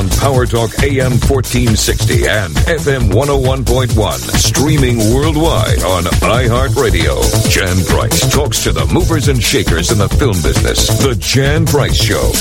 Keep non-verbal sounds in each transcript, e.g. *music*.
on Power Talk AM 1460 and FM 101.1. Streaming worldwide on iHeartRadio. Jan Price talks to the movers and shakers in the film business. The Jan Price Show.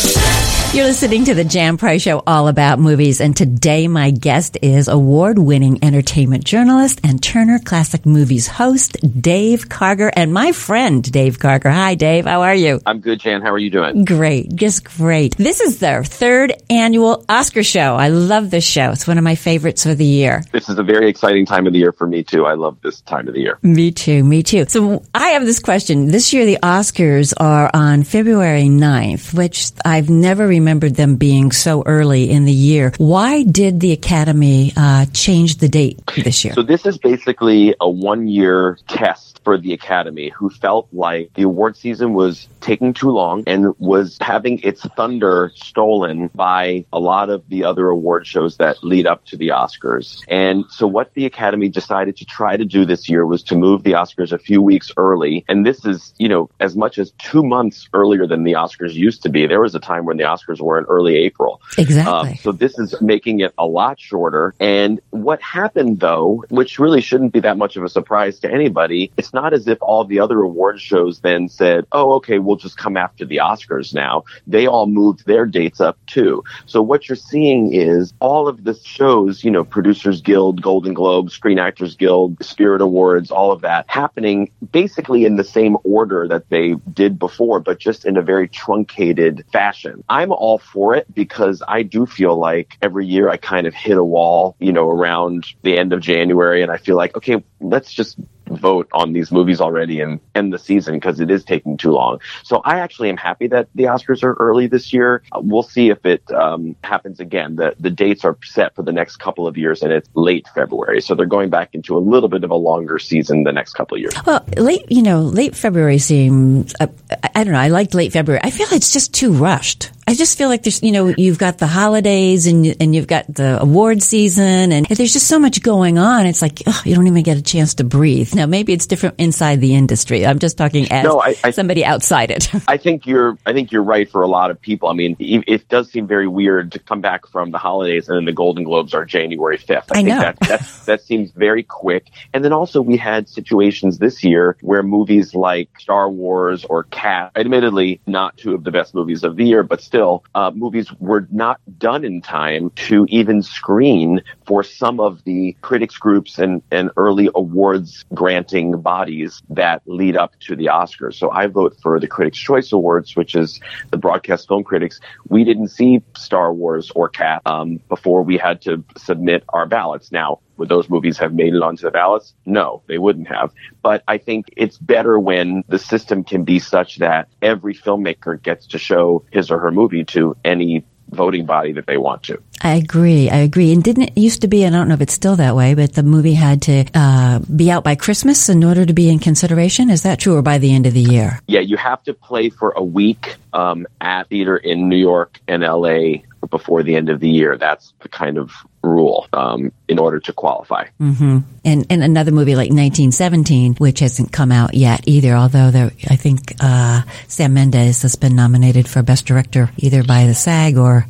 You're listening to the Jan Price Show, all about movies. And today my guest is award winning entertainment journalist and Turner Classic Movies host, Dave Karger, and my friend, Dave Karger. Hi, Dave. How are you? I'm good, Jan. How are you doing? Great. Just great. This is their third annual Oscar show. I love this show. It's one of my favorites of the year. This is a very exciting time of the year for me, too. I love this time of the year. Me too. Me too. So I have this question. This year, the Oscars are on February 9th, which I've never remembered them being so early in the year. Why did the Academy uh, change the date this year? So this is basically a one-year test for the Academy, who felt like the award season was taking too long and was having its thunder stolen by a lot of the other award shows that lead up to the Oscars. And so what the Academy decided to try to do this year was to move the Oscars a few weeks early. And this is, you know, as much as two months earlier than the Oscars used to be. There was a time when the Oscars were in early April. Exactly. Um, so this is making it a lot shorter. And what happened though, which really shouldn't be that much of a surprise to anybody, it's not as if all the other award shows then said, oh, okay, we'll just come after the Oscars now. They all moved their dates up too. So what you're seeing is all of the shows, you know, Producers Guild, Golden Globe, Screen Actors Guild, Spirit Awards, all of that happening basically in the same order that they did before, but just in a very truncated fashion. I'm all for it because I do feel like every year I kind of hit a wall, you know, around the end of January and I feel like, okay, let's just vote on these movies already and end the season because it is taking too long. So I actually am happy that the Oscars are early this year. Uh, we'll see if it um, happens again. The the dates are set for the next couple of years and it's late February. So they're going back into a little bit of a longer season the next couple of years. Well, late, you know, late February seems, uh, I don't know, I liked late February. I feel it's just too rushed. I just feel like there's, you know, you've got the holidays and and you've got the award season, and there's just so much going on. It's like ugh, you don't even get a chance to breathe. Now, maybe it's different inside the industry. I'm just talking as No, I- I- somebody outside it. *laughs* I think you're. I think you're right for a lot of people. I mean, it, it does seem very weird to come back from the holidays and then the Golden Globes are January fifth. I think know. that that's, *laughs* that seems very quick. And then also we had situations this year where movies like Star Wars or Cat, admittedly not two of the best movies of the year, but still uh, movies were not done in time to even screen for some of the critics groups and and early awards granting bodies that lead up to the Oscars. So I vote for the Critics' Choice Awards, which is the broadcast film critics. We didn't see Star Wars or Cat um, before we had to submit our ballots. Now, would those movies have made it onto the ballots? No, they wouldn't have. But I think it's better when the system can be such that every filmmaker gets to show his or her movie to any voting body that they want to. I agree. I agree. And didn't it used to be? and I don't know if it's still that way, but the movie had to uh, be out by Christmas in order to be in consideration. Is that true, or by the end of the year? Yeah, you have to play for a week um, at theater in New York and LA before the end of the year. That's the kind of rule um, in order to qualify. And and another movie like 1917, which hasn't come out yet either. Although there, I think uh, Sam Mendes has been nominated for Best Director either by the SAG or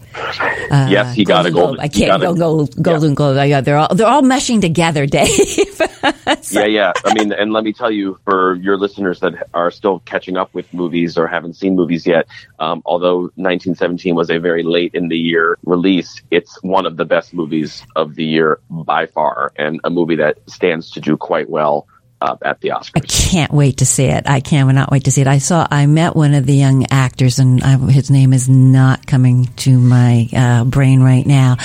uh, yes, he got a Globe. golden. I can't go a- gold, Golden Globe. Yeah, they're all they're all meshing together, *laughs* Dave. Yeah, yeah. I mean, and let me tell you, for your listeners that are still catching up with movies or haven't seen movies yet, um, although 1917 was a very late in the year release, it's one of the best movies of the year by far, and a movie that stands to do quite well uh, at the Oscars. I can't wait to see it. I cannot wait to see it. I saw, I met one of the young actors, and I, his name is not coming to my uh, brain right now,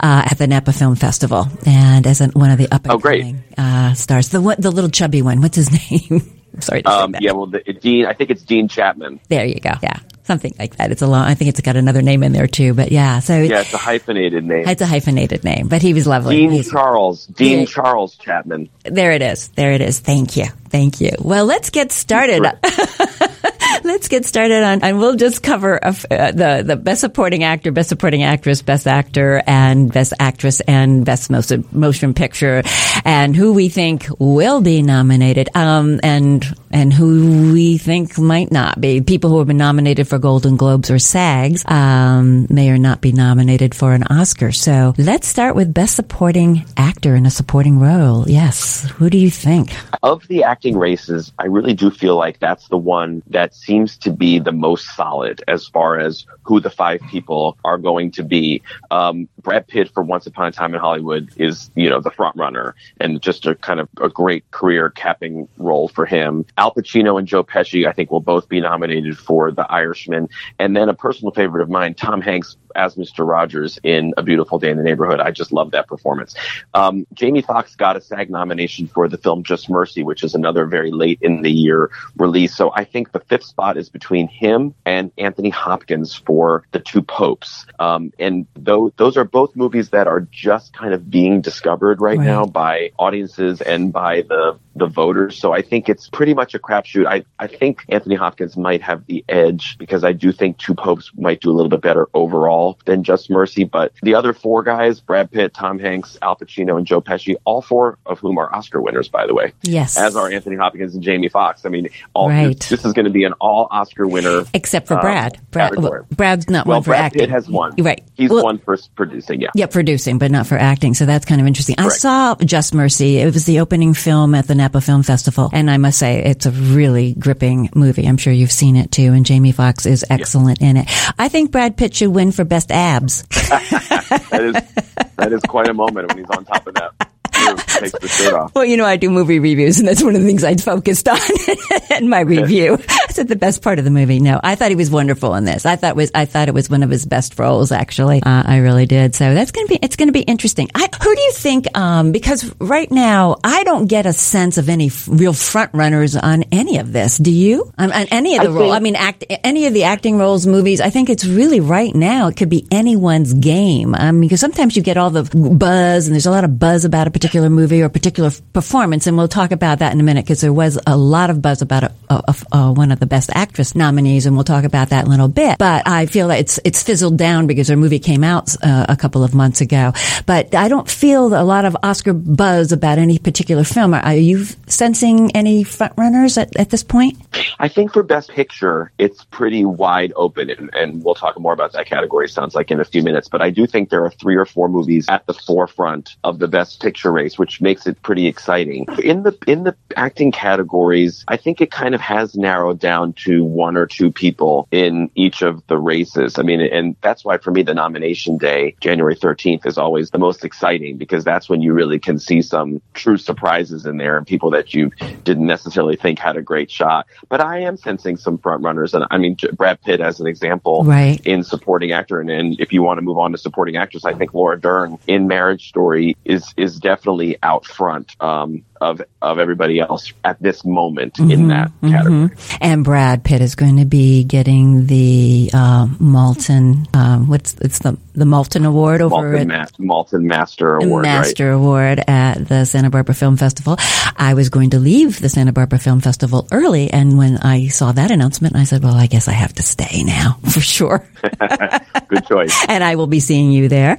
uh, at the Napa Film Festival, and as an, one of the up and Oh, coming uh, stars, the one, the little chubby one. What's his *laughs* name? I'm sorry to say Um, that. yeah, well, the, Dean, I think it's Dean Chapman. There you go. Yeah, something like that. It's a long. I think it's got another name in there too. But yeah, so Yeah, it's a hyphenated name. it's a hyphenated name. But he was lovely. Dean He's- Charles. Dean Yeah. Charles Chapman. There it is. There it is. Thank you. Thank you. Well, let's get started. *laughs* Let's get started on, and we'll just cover a, uh, the the best supporting actor, best supporting actress, best actor, and best actress, and best motion, motion picture, and who we think will be nominated, um, and and who we think might not be. People who have been nominated for Golden Globes or SAGs um, may or not be nominated for an Oscar. So let's start with best supporting actor in a supporting role. Yes, who do you think? Of the acting races, I really do feel like that's the one that seems to be the most solid as far as who the five people are going to be. Um, Brad Pitt for Once Upon a Time in Hollywood is, you know, the front runner and just a kind of a great career capping role for him. Al Pacino and Joe Pesci, I think, will both be nominated for The Irishman. And then a personal favorite of mine, Tom Hanks as Mr. Rogers in A Beautiful Day in the Neighborhood. I just love that performance. Um, Jamie Foxx got a SAG nomination for the film Just Mercy, which is another very late in the year release. So I think the fifth spot is between him and Anthony Hopkins for The Two Popes. Um, and those, those are both movies that are just kind of being discovered right, right. now by audiences and by the the voters. So I think it's pretty much a crapshoot. I, I think Anthony Hopkins might have the edge because I do think Two Popes might do a little bit better overall than Just Mercy. But the other four guys, Brad Pitt, Tom Hanks, Al Pacino, and Joe Pesci, all four of whom are Oscar winners, by the way. Yes. As are Anthony Hopkins and Jamie Foxx. I mean, all right. this, this is going to be an all Oscar winner. Except for Brad. Um, Brad well, Brad's not well, one for Brad acting. Pitt has won. Right. He's well, one for producing, yeah. Yeah, producing, but not for acting. So that's kind of interesting. Correct. I saw Just Mercy. It was the opening film at the Napa Film Festival. And I must say, it's a really gripping movie. I'm sure you've seen it too. And Jamie Foxx is excellent yeah. in it. I think Brad Pitt should win for best abs. *laughs* that is that is quite a moment when he's on top of that takes the shirt off. Well, you know, I do movie reviews, and that's one of the things I'd focused on *laughs* in my review. *laughs* I said the best part of the movie. No, I thought he was wonderful in this. I thought was I thought it was one of his best roles. Actually, uh, I really did. So that's gonna be it's gonna be interesting. I, who do you think? Um, because right now I don't get a sense of any f- real front runners on any of this. Do you? On, on any of the roles? I mean, act any of the acting roles, movies. I think it's really right now. It could be anyone's game. Um, because sometimes you get all the buzz, and there's a lot of buzz about a particular movie or a particular performance, and we'll talk about that in a minute because there was a lot of buzz about a, a, a, one of the best actress nominees, and we'll talk about that in a little bit. But I feel that it's it's fizzled down because her movie came out uh, a couple of months ago. But I don't feel a lot of Oscar buzz about any particular film. Are, are you sensing any front runners at, at this point? I think for Best Picture, it's pretty wide open, and, and we'll talk more about that category. Sounds like in a few minutes, but I do think there are three or four movies at the forefront of the Best Picture race, which makes it pretty exciting. In the in the acting categories, I think it kind of has narrowed down to one or two people in each of the races. I mean, and that's why for me the nomination day, January 13th, is always the most exciting because that's when you really can see some true surprises in there and people that you didn't necessarily think had a great shot. But I am sensing some front runners, and I mean Brad Pitt as an example right. in supporting actor, and, and if you want to move on to supporting actress, I think Laura Dern in Marriage Story is is definitely out front um, of of everybody else at this moment mm-hmm, in that category. Mm-hmm. And Brad Pitt is going to be getting the uh, Maltin. Um, what's it's the the Maltin Award over Maltin, at Ma- Maltin Master Award. Master right? Award at the Santa Barbara Film Festival. I was going to leave the Santa Barbara Film Festival early, and when I saw that announcement, I said, "Well, I guess I have to stay now *laughs* for sure." *laughs* Good choice. *laughs* and I will be seeing you there.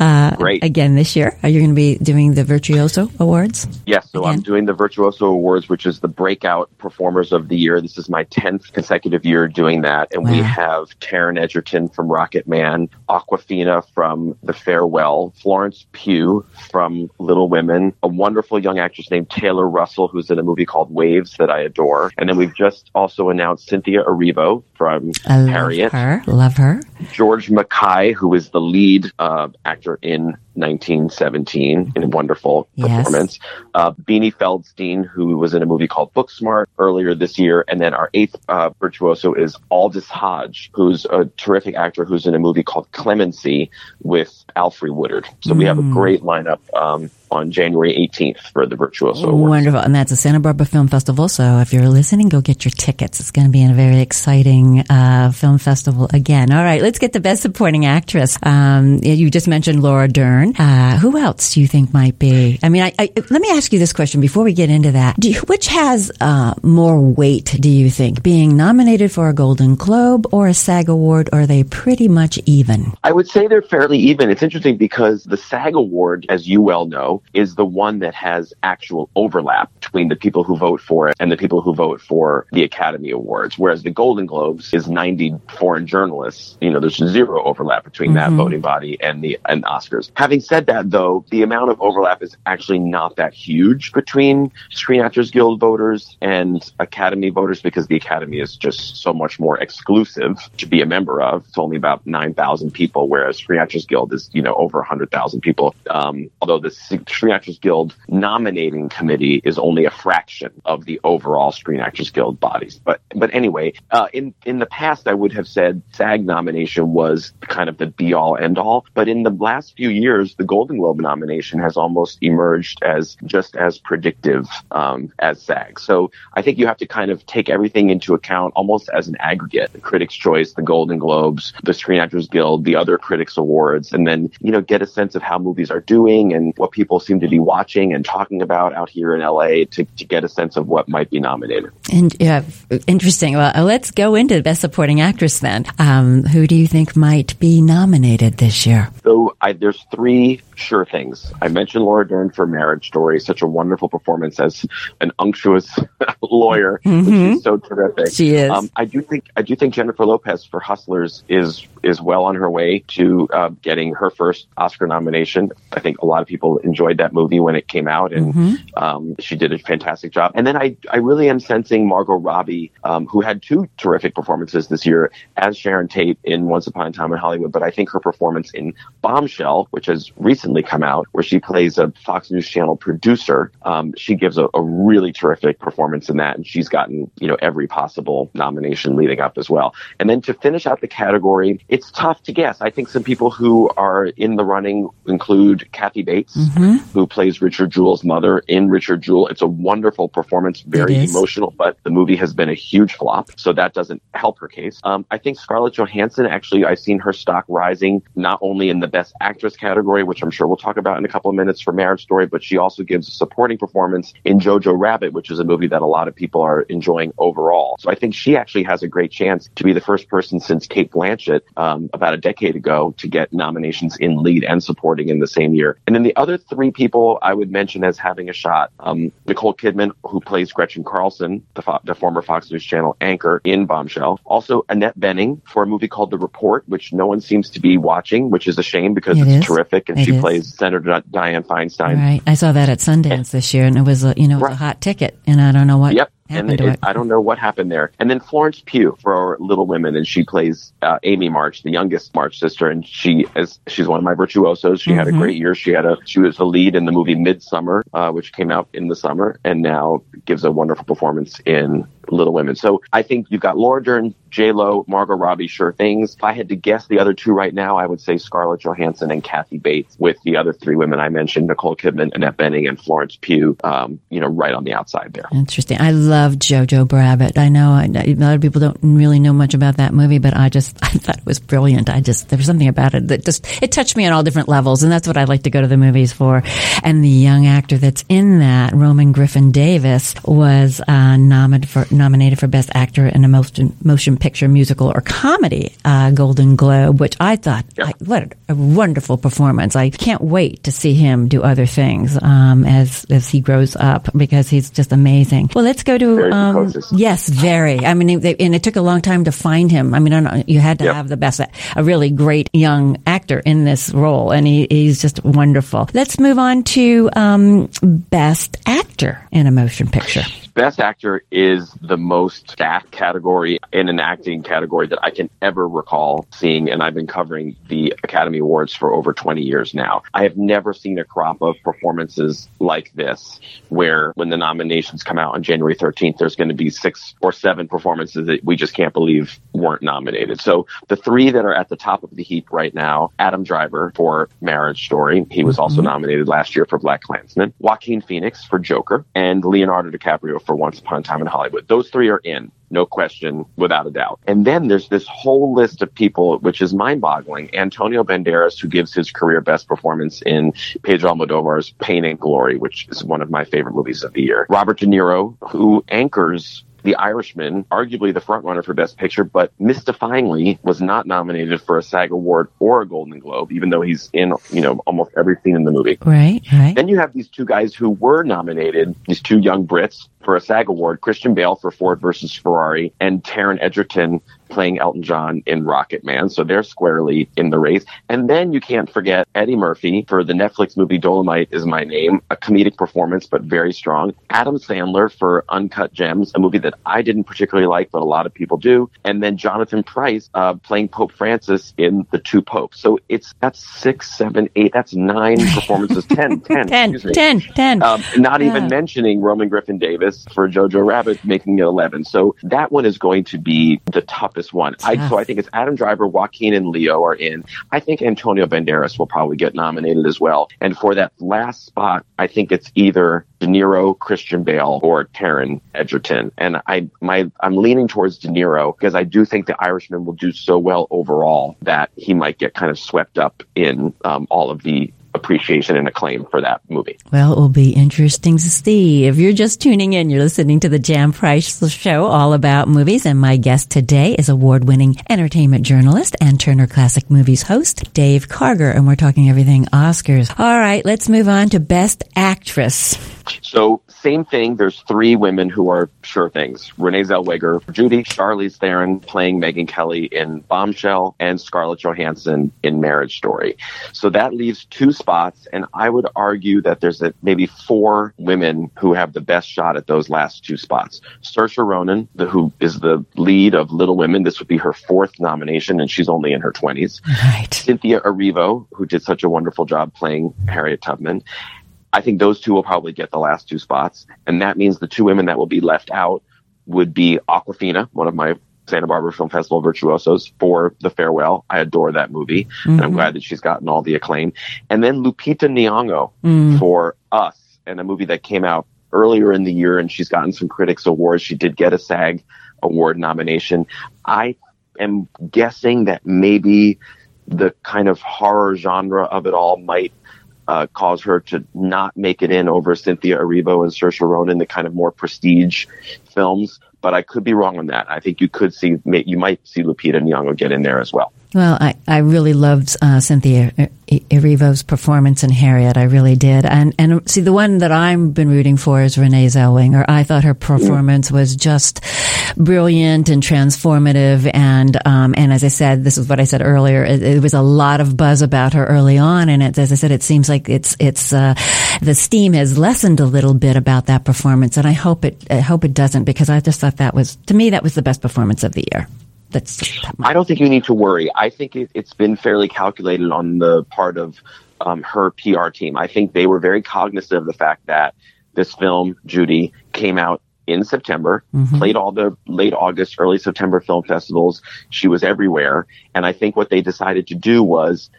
Uh, Great. Again this year. Are you going to be doing the Virtuoso Awards? Yes. So again? I'm doing the Virtuoso Awards, which is the breakout performers of the year. This is my 10th consecutive year doing that. And wow. we have Taron Egerton from Rocketman, Awkwafina from The Farewell, Florence Pugh from Little Women, a wonderful young actress named Taylor Russell, who's in a movie called Waves that I adore. And then we've just also announced Cynthia Erivo from I love Harriet. Her. Love her. George Mackay, who is the lead uh, actor in 1917 in a wonderful yes. performance. Uh, Beanie Feldstein, who was in a movie called Booksmart earlier this year. And then our eighth uh, virtuoso is Aldis Hodge, who's a terrific actor who's in a movie called Clemency with Alfre Woodard. So mm. we have a great lineup um, on January 18th for the Virtuoso Awards. Wonderful. And that's a Santa Barbara Film Festival. So if you're listening, go get your tickets. It's going to be a very exciting uh, film festival again. All right, let's get the Best Supporting Actress. Um, you just mentioned Laura Dern. Uh, who else do you think might be? I mean, I, I, let me ask you this question before we get into that. You, which has uh, more weight, do you think, being nominated for a Golden Globe or a SAG Award, or are they pretty much even? I would say they're fairly even. It's interesting because the SAG Award, as you well know, is the one that has actual overlap between the people who vote for it and the people who vote for the Academy Awards. Whereas the Golden Globes is 90 foreign journalists. You know, there's zero overlap between mm-hmm. that voting body and the and Oscars. Having said that, though, the amount of overlap is actually not that huge between Screen Actors Guild voters and Academy voters because the Academy is just so much more exclusive to be a member of. It's only about 9,000 people, whereas Screen Actors Guild is, you know, over 100,000 people. Um, although the Screen Actors Guild nominating committee is only a fraction of the overall Screen Actors Guild bodies. But but anyway, uh, in in the past, I would have said SAG nomination was kind of the be all end all. But in the last few years, the Golden Globe nomination has almost emerged as just as predictive um, as SAG. So I think you have to kind of take everything into account almost as an aggregate: the Critics' Choice, the Golden Globes, the Screen Actors Guild, the other Critics Awards, and then you know get a sense of how movies are doing and what people seem to be watching and talking about out here in LA to, to get a sense of what might be nominated. And yeah, interesting. Well, let's go into Best Supporting Actress then. Um, who do you think might be nominated this year? So I, there's three sure things. I mentioned Laura Dern for Marriage Story, such a wonderful performance as an unctuous *laughs* lawyer. Mm-hmm. She's so terrific. She is. Um, I do think I do think Jennifer Lopez for Hustlers is is well on her way to uh, getting her first Oscar nomination. I think a lot of people enjoyed that movie when it came out, and mm-hmm. um, she did a fantastic job. And then I I really am sensing Margot Robbie, um, who had two terrific performances this year as Sharon Tate in Once Upon a Time in Hollywood, but I think her performance in Bombshell, which has recently come out, where she plays a Fox News Channel producer, um, she gives a, a really terrific performance in that, and she's gotten you know every possible nomination leading up as well. And then to finish out the category, it's tough to guess. I think some people who are in the running include Kathy Bates, mm-hmm. who plays Richard Jewell's mother in Richard Jewell. It's a wonderful performance, very emotional, but the movie has been a huge flop, so that doesn't help her case. Um, I think Scarlett Johansson, actually, I've seen her stock rising not only in the Best Actress category, which I'm sure we'll talk about in a couple of minutes for Marriage Story, but she also gives a supporting performance in Jojo Rabbit, which is a movie that a lot of people are enjoying overall. So I think she actually has a great chance to be the first person since Cate Blanchett um, about a decade ago to get nominations in lead and supporting in the same year. And then the other three people I would mention as having a shot, um, Nicole Kidman, who plays Gretchen Carlson, the, fo- the former Fox News Channel anchor in Bombshell. Also Annette Bening for a movie called The Report, which no one seems to be watching, which is a shame because it it's is. terrific. And it she is. plays Senator Dianne Feinstein. Right. I saw that at Sundance this year and it was a, you know, it was right. a hot ticket and I don't know what. Yep and it, I don't know what happened there. And then Florence Pugh for Little Women, and she plays uh, Amy March, the youngest March sister, and she is she's one of my virtuosos. She mm-hmm. had a mm-hmm. great year. She had a she was the lead in the movie Midsommar, uh, which came out in the summer, and now gives a wonderful performance in Little Women. So I think you've got Laura Dern, J Lo, Margot Robbie, sure things. If I had to guess the other two right now, I would say Scarlett Johansson and Kathy Bates, with the other three women I mentioned, Nicole Kidman, Annette Bening, and Florence Pugh, um, you know, right on the outside there. Interesting. I love Jojo Rabbit. I know I, a lot of people don't really know much about that movie, but I just *laughs* I thought it was brilliant. I just there was something about it that just it touched me on all different levels, and that's what I like to go to the movies for. And the young actor that's in that, Roman Griffin Davis, was uh, nominated for nominated for Best Actor in a motion motion picture, musical, or comedy uh, Golden Globe, which I thought like, what a wonderful performance. I can't wait to see him do other things um, as as he grows up because he's just amazing. Well, let's go to um, yes, very. I mean, and it took a long time to find him. I mean, I you had to yep. have the best, a really great young actor in this role, and he, he's just wonderful. Let's move on to um, best actor in a motion picture. Best Actor is the most stacked category in an acting category that I can ever recall seeing, and I've been covering the Academy Awards for over 20 years now. I have never seen a crop of performances like this, where when the nominations come out on January 13th, there's going to be six or seven performances that we just can't believe weren't nominated. So the three that are at the top of the heap right now, Adam Driver for Marriage Story. He was also mm-hmm. nominated last year for BlacKkKlansman. Joaquin Phoenix for Joker and Leonardo DiCaprio for Once Upon a Time in Hollywood. Those three are in. No question, without a doubt. And then there's this whole list of people, which is mind boggling. Antonio Banderas, who gives his career best performance in Pedro Almodovar's Pain and Glory, which is one of my favorite movies of the year. Robert De Niro, who anchors the Irishman, arguably the frontrunner for Best Picture, but mystifyingly was not nominated for a SAG award or a Golden Globe, even though he's in, you know, almost every scene in the movie. Right, right. Then you have these two guys who were nominated, these two young Brits for a SAG award, Christian Bale for Ford versus Ferrari and Taron Egerton playing Elton John in Rocketman. So they're squarely in the race. And then you can't forget Eddie Murphy for the Netflix movie Dolomite is My Name, a comedic performance, but very strong. Adam Sandler for Uncut Gems, a movie that I didn't particularly like, but a lot of people do. And then Jonathan Pryce uh, playing Pope Francis in The Two Popes. So it's that's six, seven, eight, that's nine *laughs* performances, ten, ten, Ten, ten, ten. Um, not even mentioning Roman Griffin Davis for Jojo Rabbit, making it 11. So that one is going to be the toughest one. I, so I think it's Adam Driver, Joaquin, and Leo are in. I think Antonio Banderas will probably get nominated as well. And for that last spot, I think it's either De Niro, Christian Bale, or Taron Egerton. And I, my, I'm leaning towards De Niro because I do think the Irishman will do so well overall that he might get kind of swept up in um, all of the appreciation and acclaim for that movie. Well, it will be interesting to see. If you're just tuning in, you're listening to the Jan Price Show all about movies. And my guest today is award winning entertainment journalist and Turner Classic Movies host, Dave Karger. And we're talking everything Oscars. All right, let's move on to Best Actress. So same thing. There's three women who are sure things. Renee Zellweger, Judy, Charlize Theron playing Megyn Kelly in Bombshell, and Scarlett Johansson in Marriage Story. So that leaves two spots, and I would argue that there's a, maybe four women who have the best shot at those last two spots. Saoirse Ronan, the, who is the lead of Little Women, this would be her fourth nomination, and she's only in her 20s. Right. Cynthia Erivo, who did such a wonderful job playing Harriet Tubman. I think those two will probably get the last two spots. And that means the two women that will be left out would be Awkwafina, one of my Santa Barbara Film Festival virtuosos for The Farewell. I adore that movie. And I'm glad that she's gotten all the acclaim. And then Lupita Nyong'o for Us, and a movie that came out earlier in the year and she's gotten some critics awards. She did get a SAG award nomination. I am guessing that maybe the kind of horror genre of it all might uh, cause her to not make it in over Cynthia Erivo and Saoirse Ronan, the kind of more prestige films. But I could be wrong on that. I think you could see, you might see Lupita Nyong'o get in there as well. Well, I, I really loved uh, Cynthia E- Erivo's performance in Harriet. I really did. And and see, the one that I've been rooting for is Renee Zellweger. I thought her performance was just brilliant and transformative. And um, and as I said, this is what I said earlier. It, it was a lot of buzz about her early on, and it, as I said, it seems like it's it's uh, the steam has lessened a little bit about that performance. And I hope it I hope it doesn't because I just thought that was to me that was the best performance of the year. That's I don't think you need to worry. I think it, it's been fairly calculated on the part of um, her PR team. I think they were very cognizant of the fact that this film, Judy, came out in September, played all the late August, early September film festivals. She was everywhere. And I think what they decided to do was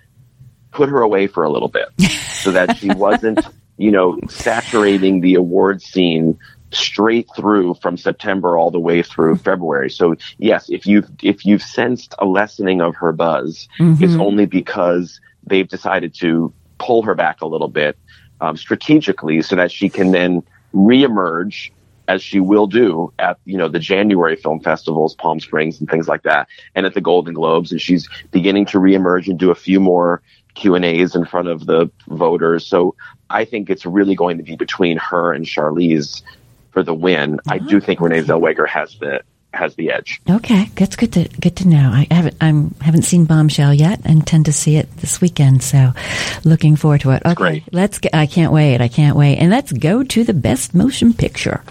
put her away for a little bit *laughs* so that she wasn't, you know, saturating the award scene straight through from September all the way through February. So yes, if you've if you've sensed a lessening of her buzz, it's only because they've decided to pull her back a little bit um, strategically so that she can then reemerge as she will do at you know the January film festivals, Palm Springs and things like that, and at the Golden Globes, and she's beginning to reemerge and do a few more Q and A's in front of the voters. So I think it's really going to be between her and Charlize for the win. I do think Renee Zellweger has the has the edge. Okay, that's good to good to know. I haven't I'm haven't seen Bombshell yet, and tend to see it this weekend. So, looking forward to it. Okay, great. let's get. I can't wait. I can't wait. And let's go to the best motion picture.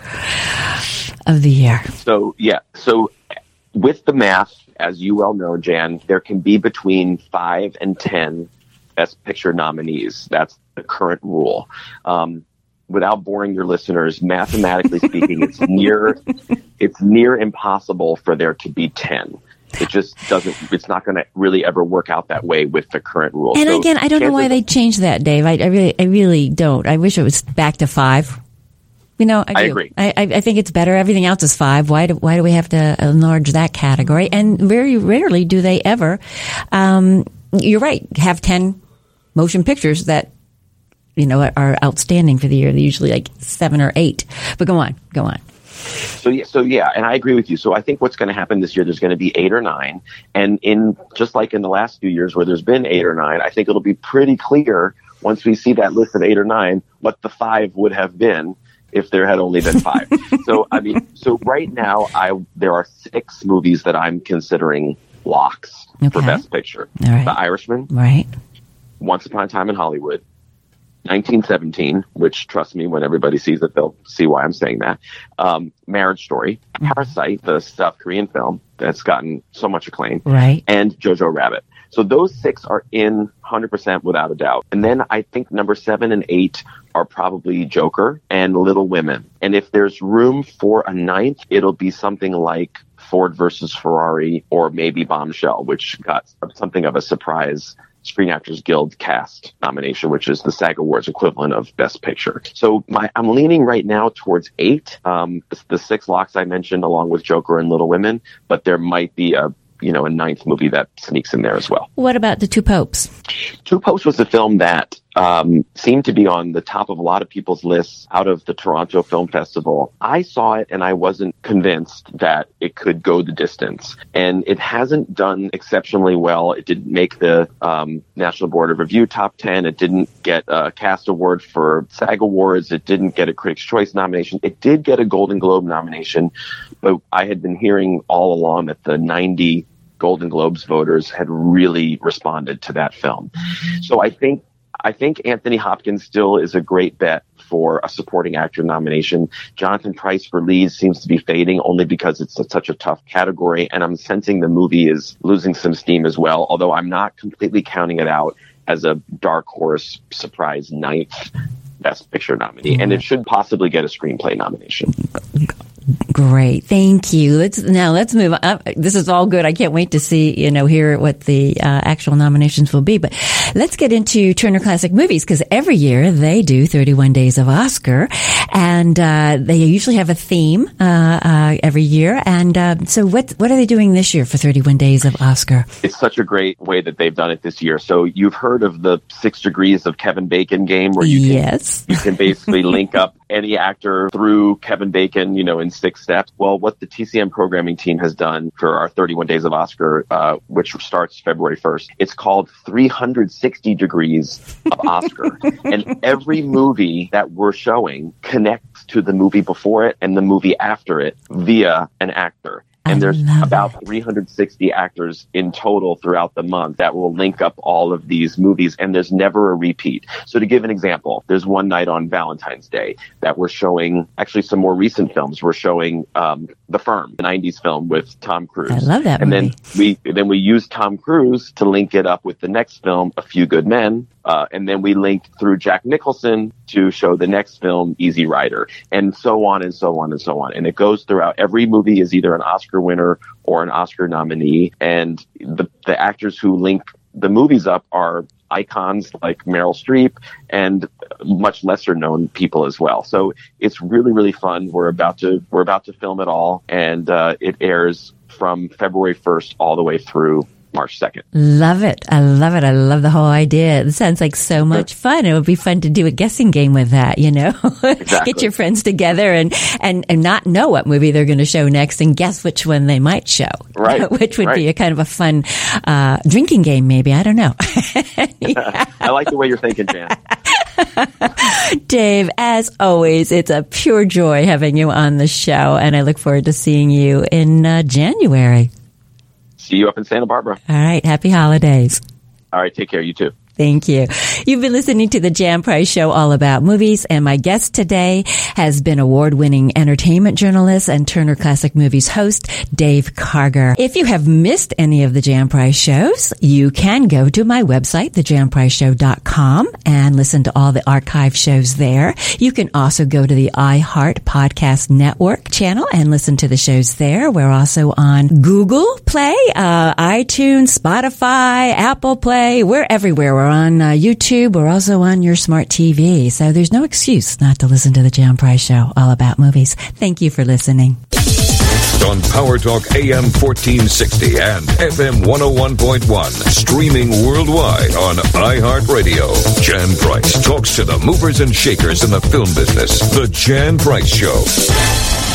of the year. So yeah, so with the math, as you well know, Jan, there can be between five and ten Best Picture nominees. That's the current rule. Um, without boring your listeners, mathematically speaking, it's *laughs* near it's near impossible for there to be ten. It just doesn't. It's not going to really ever work out that way with the current rule. And So again, I don't know why they changed that, Dave. I, I really, I really don't. I wish it was back to five. You know, I, I agree. I, I I think it's better. Everything else is five. Why do why do we have to enlarge that category? And very rarely do they ever. Um, you're right. Have ten motion pictures that you know are outstanding for the year. They're usually like seven or eight. But go on, go on. So yeah, so yeah, and I agree with you. So I think what's going to happen this year, there's going to be eight or nine, and in just like in the last few years where there's been eight or nine, I think it'll be pretty clear once we see that list of eight or nine what the five would have been if there had only been five. *laughs* so I mean, so right now, I there are six movies that I'm considering locks for Best Picture: right. The Irishman, Right. Once Upon a Time in Hollywood, 1917, which trust me, when everybody sees it, they'll see why I'm saying that. Um, Marriage Story, Parasite, the South Korean film that's gotten so much acclaim, Right. and Jojo Rabbit. So those six are in 100% without a doubt. And then I think number seven and eight are probably Joker and Little Women. And if there's room for a ninth, it'll be something like Ford versus Ferrari or maybe Bombshell, which got something of a surprise Screen Actors Guild cast nomination, which is the SAG Awards equivalent of Best Picture. So my, I'm leaning right now towards eight. Um, the, six locks I mentioned, along with Joker and Little Women, but there might be a you know a ninth movie that sneaks in there as well. What about the two popes? Two Popes was a film that um, seemed to be on the top of a lot of people's lists out of the Toronto Film Festival. I saw it and I wasn't convinced that it could go the distance. And it hasn't done exceptionally well. It didn't make the um, National Board of Review top 10. It didn't get a cast award for SAG Awards. It didn't get a Critics' Choice nomination. It did get a Golden Globe nomination, but I had been hearing all along that the 90 Golden Globes voters had really responded to that film. So I think I think Anthony Hopkins still is a great bet for a supporting actor nomination. Jonathan Pryce for lead seems to be fading only because it's a, such a tough category, and I'm sensing the movie is losing some steam as well. Although I'm not completely counting it out as a dark horse surprise ninth Best Picture nominee, and it mm-hmm. should possibly get a screenplay nomination. Great, thank you. Let's now let's move on. This is all good. I can't wait to see you know hear what the uh, actual nominations will be. But let's get into Turner Classic Movies because every year they do 31 Days of Oscar, and uh, they usually have a theme uh, uh, every year. And uh, so, what what are they doing this year for 31 Days of Oscar? It's such a great way that they've done it this year. So you've heard of the six degrees of Kevin Bacon game where you can Yes, you can basically *laughs* link up any actor through Kevin Bacon, you know, in six steps. Well, what the TCM programming team has done for our 31 Days of Oscar, uh, which starts February 1st, it's called 360 Degrees of Oscar. *laughs* and every movie that we're showing connects to the movie before it and the movie after it via an actor. I And there's love about 360 actors in total throughout the month that will link up all of these movies, and there's never a repeat. So, to give an example, there's one night on Valentine's Day that we're showing actually some more recent films. We're showing um, The Firm, the 90s film with Tom Cruise. I love that And movie. then we then we use Tom Cruise to link it up with the next film, A Few Good Men, uh, and then we linked through Jack Nicholson to show the next film, Easy Rider, and so on and so on and so on. And it goes throughout. Every movie is either an Oscar winner or an Oscar nominee, and the the actors who link the movies up are icons like Meryl Streep and much lesser known people as well. So it's really really fun. We're about to we're about to film it all, and uh, it airs from February 1st all the way through March 2nd. love it. I love it. I love the whole idea. It sounds like so much fun. It would be fun to do a guessing game with that. You know, *laughs* Exactly. get your friends together and and and not know what movie they're going to show next, and guess which one they might show. Right, *laughs* which would be a kind of a fun uh, drinking game, maybe. I don't know. *laughs* I like the way you're thinking, Jan. Dave, as always, it's a pure joy having you on the show, and I look forward to seeing you in uh, January. See you up in Santa Barbara. All right, happy holidays. All right, take care. You too. Thank you. You've been listening to the Jan Price Show all about movies, and my guest today has been award-winning entertainment journalist and Turner Classic Movies host, Dave Karger. If you have missed any of the Jan Price shows, you can go to my website, thejanpriceshow.com, and listen to all the archive shows there. You can also go to the iHeart Podcast Network channel and listen to the shows there. We're also on Google Play, uh, iTunes, Spotify, Apple Play. We're everywhere. We're on uh, YouTube. We're also on your smart TV. So there's no excuse not to listen to the Jan Price Show, all about movies. Thank you for listening. On Power Talk AM 1460 and FM 101.1, streaming worldwide on iHeartRadio. Jan Price talks to the movers and shakers in the film business. The Jan Price Show.